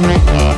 me.